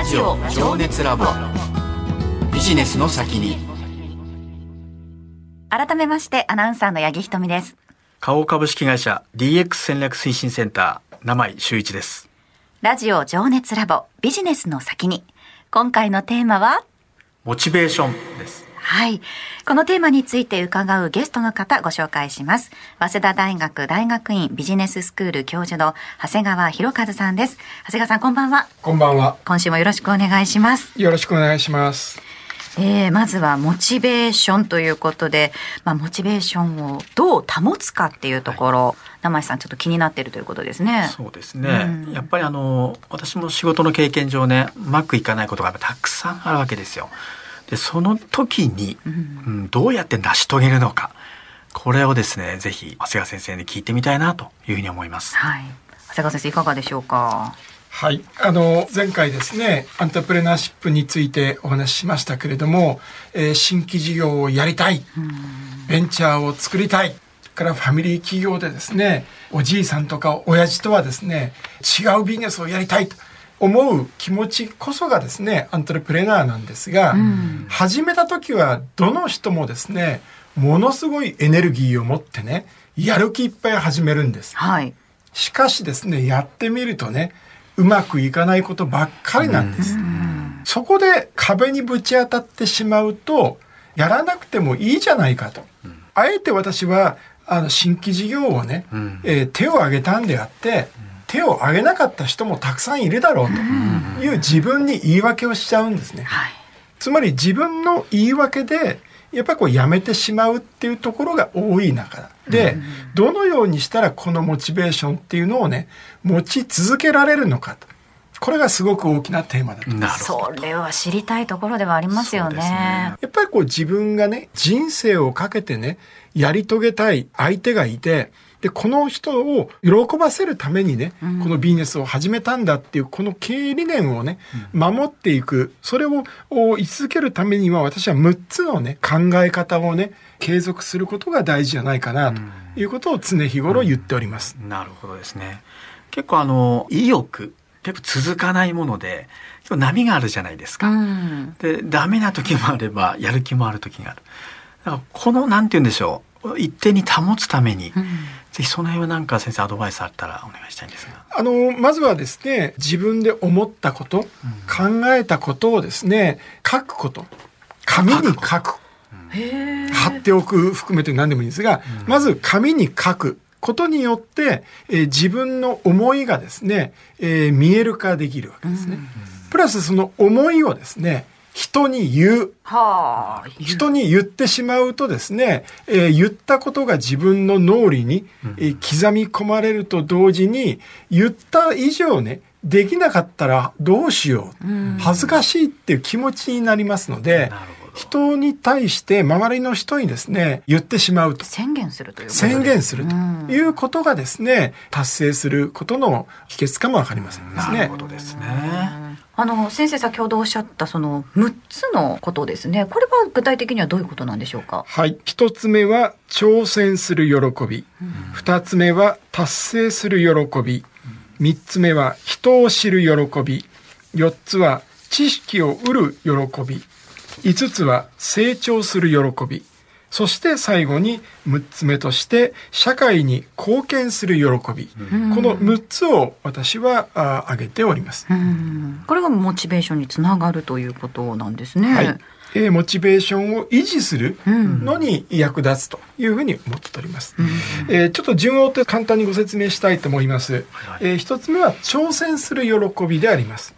ラジオ情熱ラボ。ビジネスの先に。改めましてアナウンサーの八木ひとみです。花王株式会社 DX 戦略推進センター名前修一です。ラジオ情熱ラボビジネスの先に。今回のテーマは？モチベーションですはい。このテーマについて伺うゲストの方ご紹介します。早稲田大学大学院ビジネススクール教授の長谷川博和さんです。長谷川さんこんばんは。こんばんは。今週もよろしくお願いします。よろしくお願いします。えー、まずはモチベーションということで、まあ、モチベーションをどう保つかっていうところ、名前さんちょっと気になっているということですね。そうですね、うん、やっぱりあの私も仕事の経験上ねうまくいかないことがたくさんあるわけですよ。でその時に、うん、どうやって成し遂げるのか。これをですねぜひ長谷川先生に聞いてみたいなというふうに思います。はい、長谷川先生いかがでしょうか？はい。あの、前回ですね、アントプレナーシップについてお話ししましたけれども、えー、新規事業をやりたい、ベンチャーを作りたい、からファミリー企業でですね、おじいさんとか親父とはですね、違うビジネスをやりたいと思う気持ちこそがですね、アントレプレナーなんですが、始めた時はどの人もですね、ものすごいエネルギーを持ってね、やる気いっぱい始めるんです。はい。しかしですね、やってみるとね、うまくいかないことばっかりなんです。そこで壁にぶち当たってしまうと、やらなくてもいいじゃないかと。あえて私は、あの、新規事業をね、うん、えー、手を挙げたんであって、手を挙げなかった人もたくさんいるだろうという自分に言い訳をしちゃうんですね。はい、つまり自分の言い訳で、やっぱりこうやめてしまうっていうところが多い中で、どのようにしたらこのモチベーションっていうのをね、持ち続けられるのかと。これがすごく大きなテーマだと思います。それは知りたいところではありますよね。ねやっぱりこう自分がね、人生をかけてね、やり遂げたい相手がいて、で、この人を喜ばせるためにね、うん、このビジネスを始めたんだっていう、この経営理念をね、守っていく、それを居続けるためには、私は6つのね、考え方をね、継続することが大事じゃないかな、ということを常日頃言っております。うん、なるほどですね。結構あの、意欲、結構続かないもので、波があるじゃないですか。うん、で、ダメな時もあれば、やる気もある時がある。だからこの、なんて言うんでしょう。一定に保つために、うん、ぜひその辺はなんか先生アドバイスあったらお願いしたいんですが。あの、まずはですね、自分で思ったこと、うん、考えたことをですね、書くこと。紙に書く。貼っておく含めて何でもいいんですが、うん、まず紙に書く。ことによって、えー、自分の思いがですね、えー、見える化できるわけですね。プラスその思いをですね、人に言う。はあ、人に言ってしまうとですね、えー、言ったことが自分の脳裏に、えー、刻み込まれると同時に、言った以上ね、できなかったらどうしよう。恥ずかしいっていう気持ちになりますので、人に対して周りの人にですね、言ってしまうと。宣言するという宣言するということがですね、達成することの秘訣かもわかりませんですね。なるほどですね。あの先生先ほどおっしゃったその6つのことですね。これは具体的にはどういうことなんでしょうか？はい。一つ目は挑戦する喜び。二、うん、つ目は達成する喜び。三つ目は人を知る喜び。四つは知識を得る喜び。5つは成長する喜び。そして最後に6つ目として社会に貢献する喜び。うん、この6つを私は挙げております。これがモチベーションにつながるということなんですね。はい。えー、モチベーションを維持するのに役立つというふうに思っております。うん、えー、ちょっと順を追って簡単にご説明したいと思います。えー、一つ目は挑戦する喜びであります。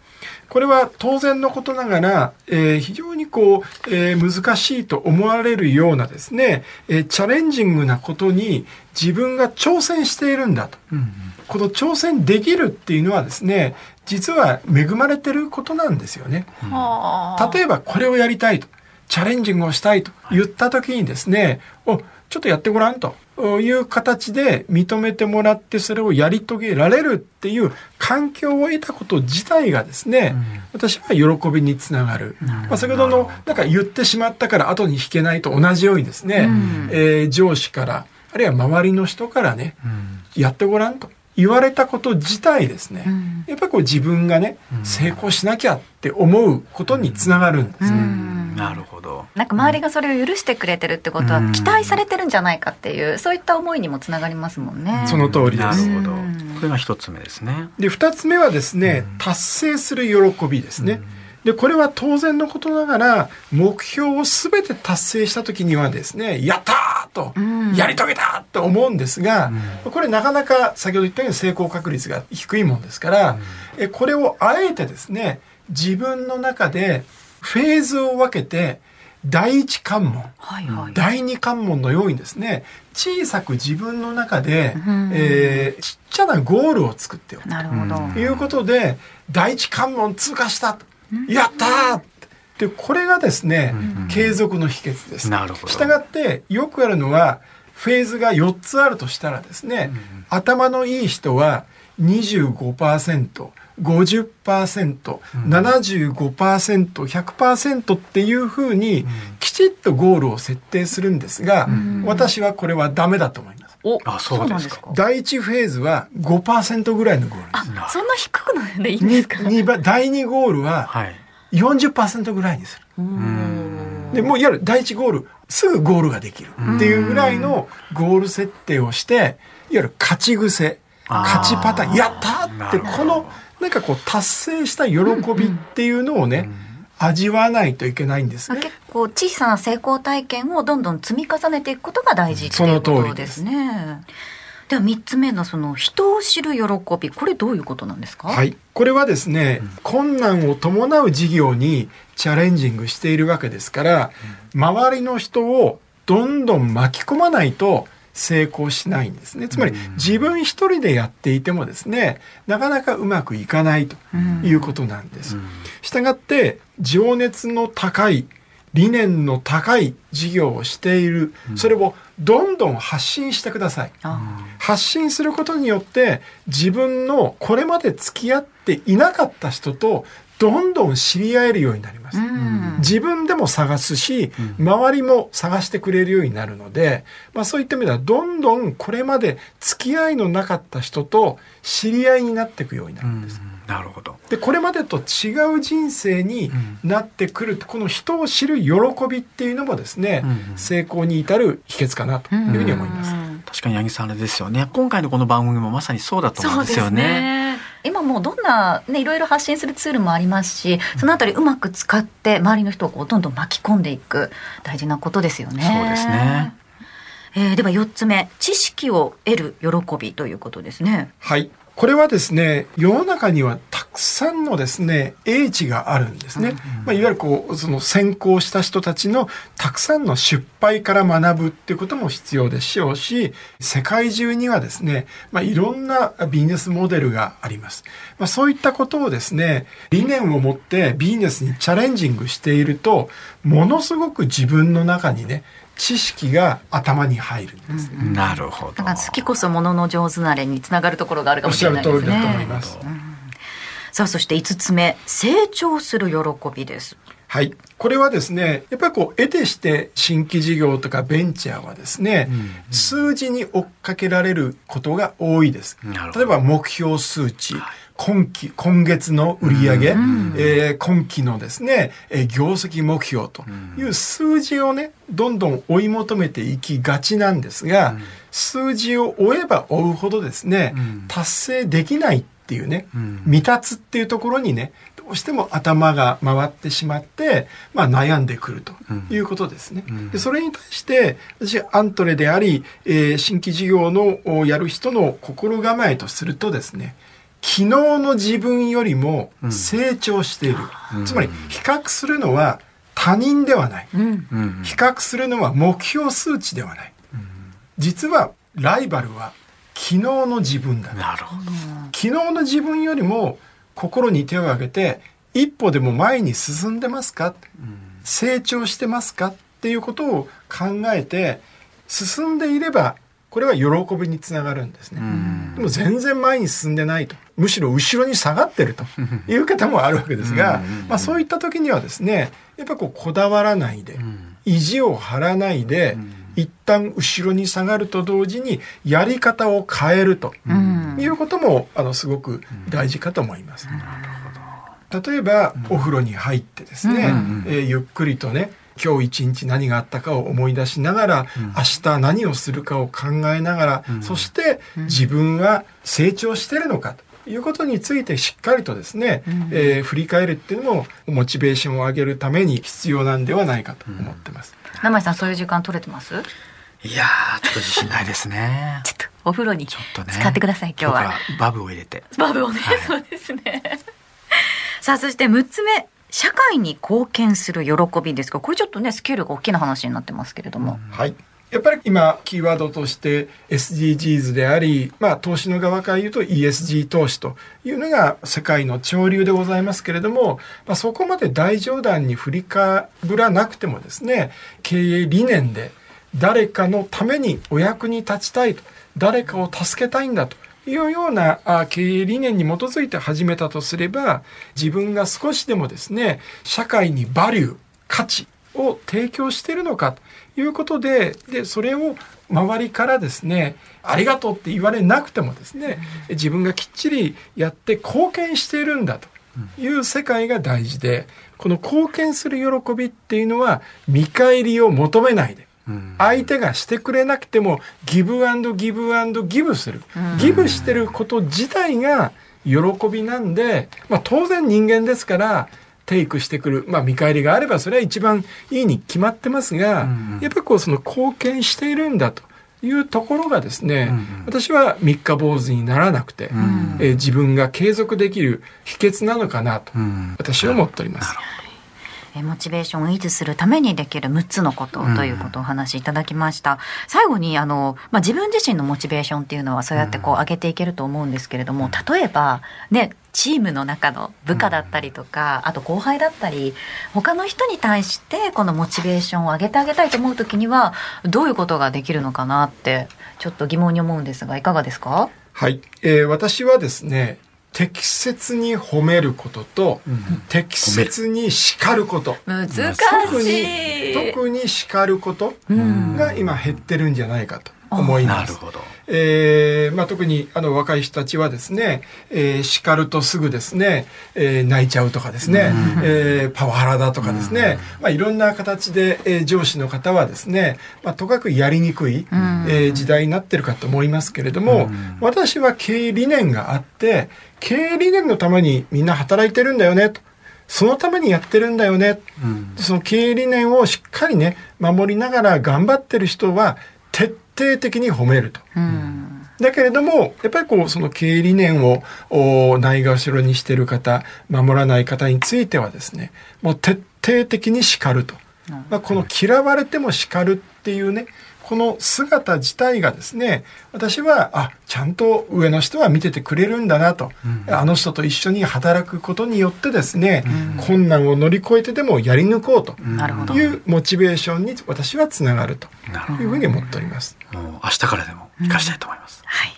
これは当然のことながら、えー、非常にこう、えー、難しいと思われるようなですね、えー、チャレンジングなことに自分が挑戦しているんだと。うんうん、この挑戦できるっていうのはですね、実は恵まれてることなんですよね。うん、例えばこれをやりたいと、チャレンジングをしたいと言った時にですね、お、ちょっとやってごらんという形で認めてもらってそれをやり遂げられるっていう環境を得たこと自体がですね、うん、私は喜びにつながる。まあ、先ほどのなんか言ってしまったから後に引けないと同じようにですね、うん、えー、上司からあるいは周りの人からね、うん、やってごらんと言われたこと自体ですね、うんやっぱりこう自分がね、うん成功しなきゃって思うことにつながるんですね。うんなるほど。なんか周りがそれを許してくれてるってことはうん期待されてるんじゃないかっていうそういった思いにもつながりますもんね。その通りですなるほどうん。これが一つ目ですね。で2つ目はですね、うん達成する喜びですね。でこれは当然のことながら目標を全て達成した時にはですねやったーと、うん。やり遂げたと思うんですが、これなかなか先ほど言ったように成功確率が低いもんですから、えこれをあえてですね自分の中でフェーズを分けて第一関門はいはい。第二関門のようにですね小さく自分の中で、うん。えーちっちゃなゴールを作っておくということで第一関門通過したやったーでこれがですね、うん継続の秘訣です。なるほどしたがってよくあるのはフェーズが4つあるとしたらですね、うん頭のいい人は25%、50%、うん75%、100%っていうふうにきちっとゴールを設定するんですが、ん私はこれはダメだと思います。おあそうですか第一フェーズは5%ぐらいのゴールです。あそんな低くないでいいんですか？第2ゴールははい。40%ぐらいにする。うん。でもういわゆる第1ゴールすぐゴールができる。っていうぐらいのゴール設定をしていわゆる勝ち癖勝ちパターン。やったーってこのなんかこう達成した喜びっていうのをね味わわないといけないんですね。結構小さな成功体験をどんどん積み重ねていくことが大事っていうことですね。では三つ目のその人を知る喜びこれどういうことなんですか？はい、これはですね、困難を伴う事業にチャレンジングしているわけですから、周りの人をどんどん巻き込まないと成功しないんですね。つまりうん自分一人でやっていてもですね、なかなかうまくいかないということなんです。したがって情熱の高い理念の高い事業をしている、それをどんどん発信してください。あ。発信することによって自分のこれまで付き合っていなかった人とどんどん知り合えるようになります。うん自分でも探すし、周りも探してくれるようになるので、まあそういった意味ではどんどんこれまで付き合いのなかった人と知り合いになっていくようになるんです。なるほど。でこれまでと違う人生になってくるこの人を知る喜びっていうのもですね、うん成功に至る秘訣かなというふうに思います。うん確かに八木さんあれですよね。今回のこの番組もまさにそうだと思うんですよね。今もうどんな、ね、いろいろ発信するツールもありますしそのあたりうまく使って周りの人をこうどんどん巻き込んでいく大事なことですよね。そうですね。えーでは4つ目知識を得る喜びということですね。はい。これはですね、世の中にはたくさんのですね、英知があるんですね。まあ、いわゆるこう、その先行した人たちのたくさんの失敗から学ぶっていうことも必要でしょうし、世界中にはですね、まあ、いろんなビジネスモデルがあります。まあ、そういったことをですね、理念を持ってビジネスにチャレンジングしていると、ものすごく自分の中にね、知識が頭に入るんですね。なるほど。だから好きこそものの上手なれにつながるところがあるかおっもししゃる通りれないですね。だと思います。さあそして5つ目成長する喜びです。はい。これはですね、やっぱりこう、得てして新規事業とかベンチャーはですね、数字に追っかけられることが多いです。例えば目標数値、今期、今月の売上、えー今期のですね、えー業績目標という数字をね、どんどん追い求めていきがちなんですが、数字を追えば追うほどですね、うん。達成できないっていうね、うん。未達っていうところにねどうしても頭が回ってしまって、まあ、悩んでくるということですね。うん。でそれに対して私アントレであり、えー新規事業のおやる人の心構えとするとですね昨日の自分よりも成長している、うん。つまり比較するのは他人ではない、うん。うん。比較するのは目標数値ではない、実はライバルは昨日の自分だ。なるほど。昨日の自分よりも心に手を挙げて一歩でも前に進んでますか？成長してますか？っていうことを考えて進んでいればこれは喜びにつながるんですね。うん。でも全然前に進んでないと。むしろ後ろに下がってると。いう方もあるわけですがうん。まあそういった時にはですねやっぱこうこだわらないでうん。意地を張らないで一旦後ろに下がると同時にやり方を変えるということもあのすごく大事かと思います。例えば、お風呂に入ってですね、えーゆっくりとね今日一日何があったかを思い出しながら、明日何をするかを考えながら、そして自分は成長してるのかということについてしっかりとですね、えー振り返るっていうのもモチベーションを上げるために必要なんではないかと思ってます。生井さんそういう時間取れてます？いやーちょっと自信ないですね。ちょっとお風呂にちょっとね。使ってください今日は。今日からバブを入れて。バブをね、はい。そうですね。さあそして6つ目社会に貢献する喜びですがこれちょっとねスケールが大きな話になってますけれども、はい。やっぱり今、キーワードとして SDGs であり、まあ、投資の側から言うと ESG 投資というのが世界の潮流でございますけれども、まあ、そこまで大冗談に振りかぶらなくてもですね、経営理念で誰かのためにお役に立ちたいと、誰かを助けたいんだと。いうような経営理念に基づいて始めたとすれば自分が少しでもですね社会にバリュー価値を提供してるのかということででそれを周りからですねありがとうって言われなくてもですね自分がきっちりやって貢献しているんだという世界が大事でこの貢献する喜びっていうのは見返りを求めないで相手がしてくれなくてもギブアンドギブアンドギブする。ギブしてること自体が喜びなんで、まあ、当然人間ですからテイクしてくる、まあ、見返りがあればそれは一番いいに決まってますが、うん。やっぱりこうその貢献しているんだというところがですね、私は三日坊主にならなくて、ん。えー自分が継続できる秘訣なのかなとうん。私は思っております。えモチベーションを維持するためにできる6つのことということをお話しいただきました。最後にあの、まあ、自分自身のモチベーションっていうのはそうやってこう上げていけると思うんですけれども、例えばね、チームの中の部下だったりとか、あと後輩だったり、他の人に対してこのモチベーションを上げてあげたいと思うときには、どういうことができるのかなって、ちょっと疑問に思うんですが、いかがですか？はい、えー私はですね適切に褒めることと、適切に叱ること。難し特にい。特に叱ることうん。が今減ってるんじゃないかと思います。なるほどえーまあ、特にあの若い人たちはですね、えー叱るとすぐですね、えー泣いちゃうとかですね、えーパワハラだとかですね、まあ、いろんな形で、えー上司の方はですね、まあ、とかくやりにくい、えー時代になってるかと思いますけれども、私は経営理念があって経営理念のためにみんな働いてるんだよねと。そのためにやってるんだよね。うんその経営理念をしっかりね、守りながら頑張ってる人は徹底的に褒めると。うんだけれども、やっぱりこう、その経営理念をおないがしろにしてる方、守らない方についてはですね、もう徹底的に叱ると。まあ、この嫌われても叱るっていうね、この姿自体がですね、私は、あ、ちゃんと上の人は見ててくれるんだなと、あの人と一緒に働くことによってですね、困難を乗り越えてでもやり抜こうと。いうモチベーションに私はつながるというふうに思っております。どもう明日からでも生かしたいと思います、はい。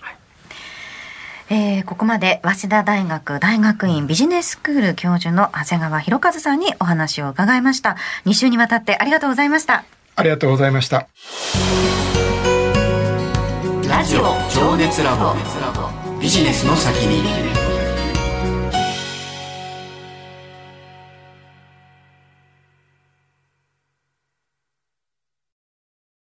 えーここまで早稲田大学大学院ビジネススクール教授の長谷川博和さんにお話を伺いました。2週にわたってありがとうございました。ありがとうございました。ラジオ情熱ラボビジネスの先に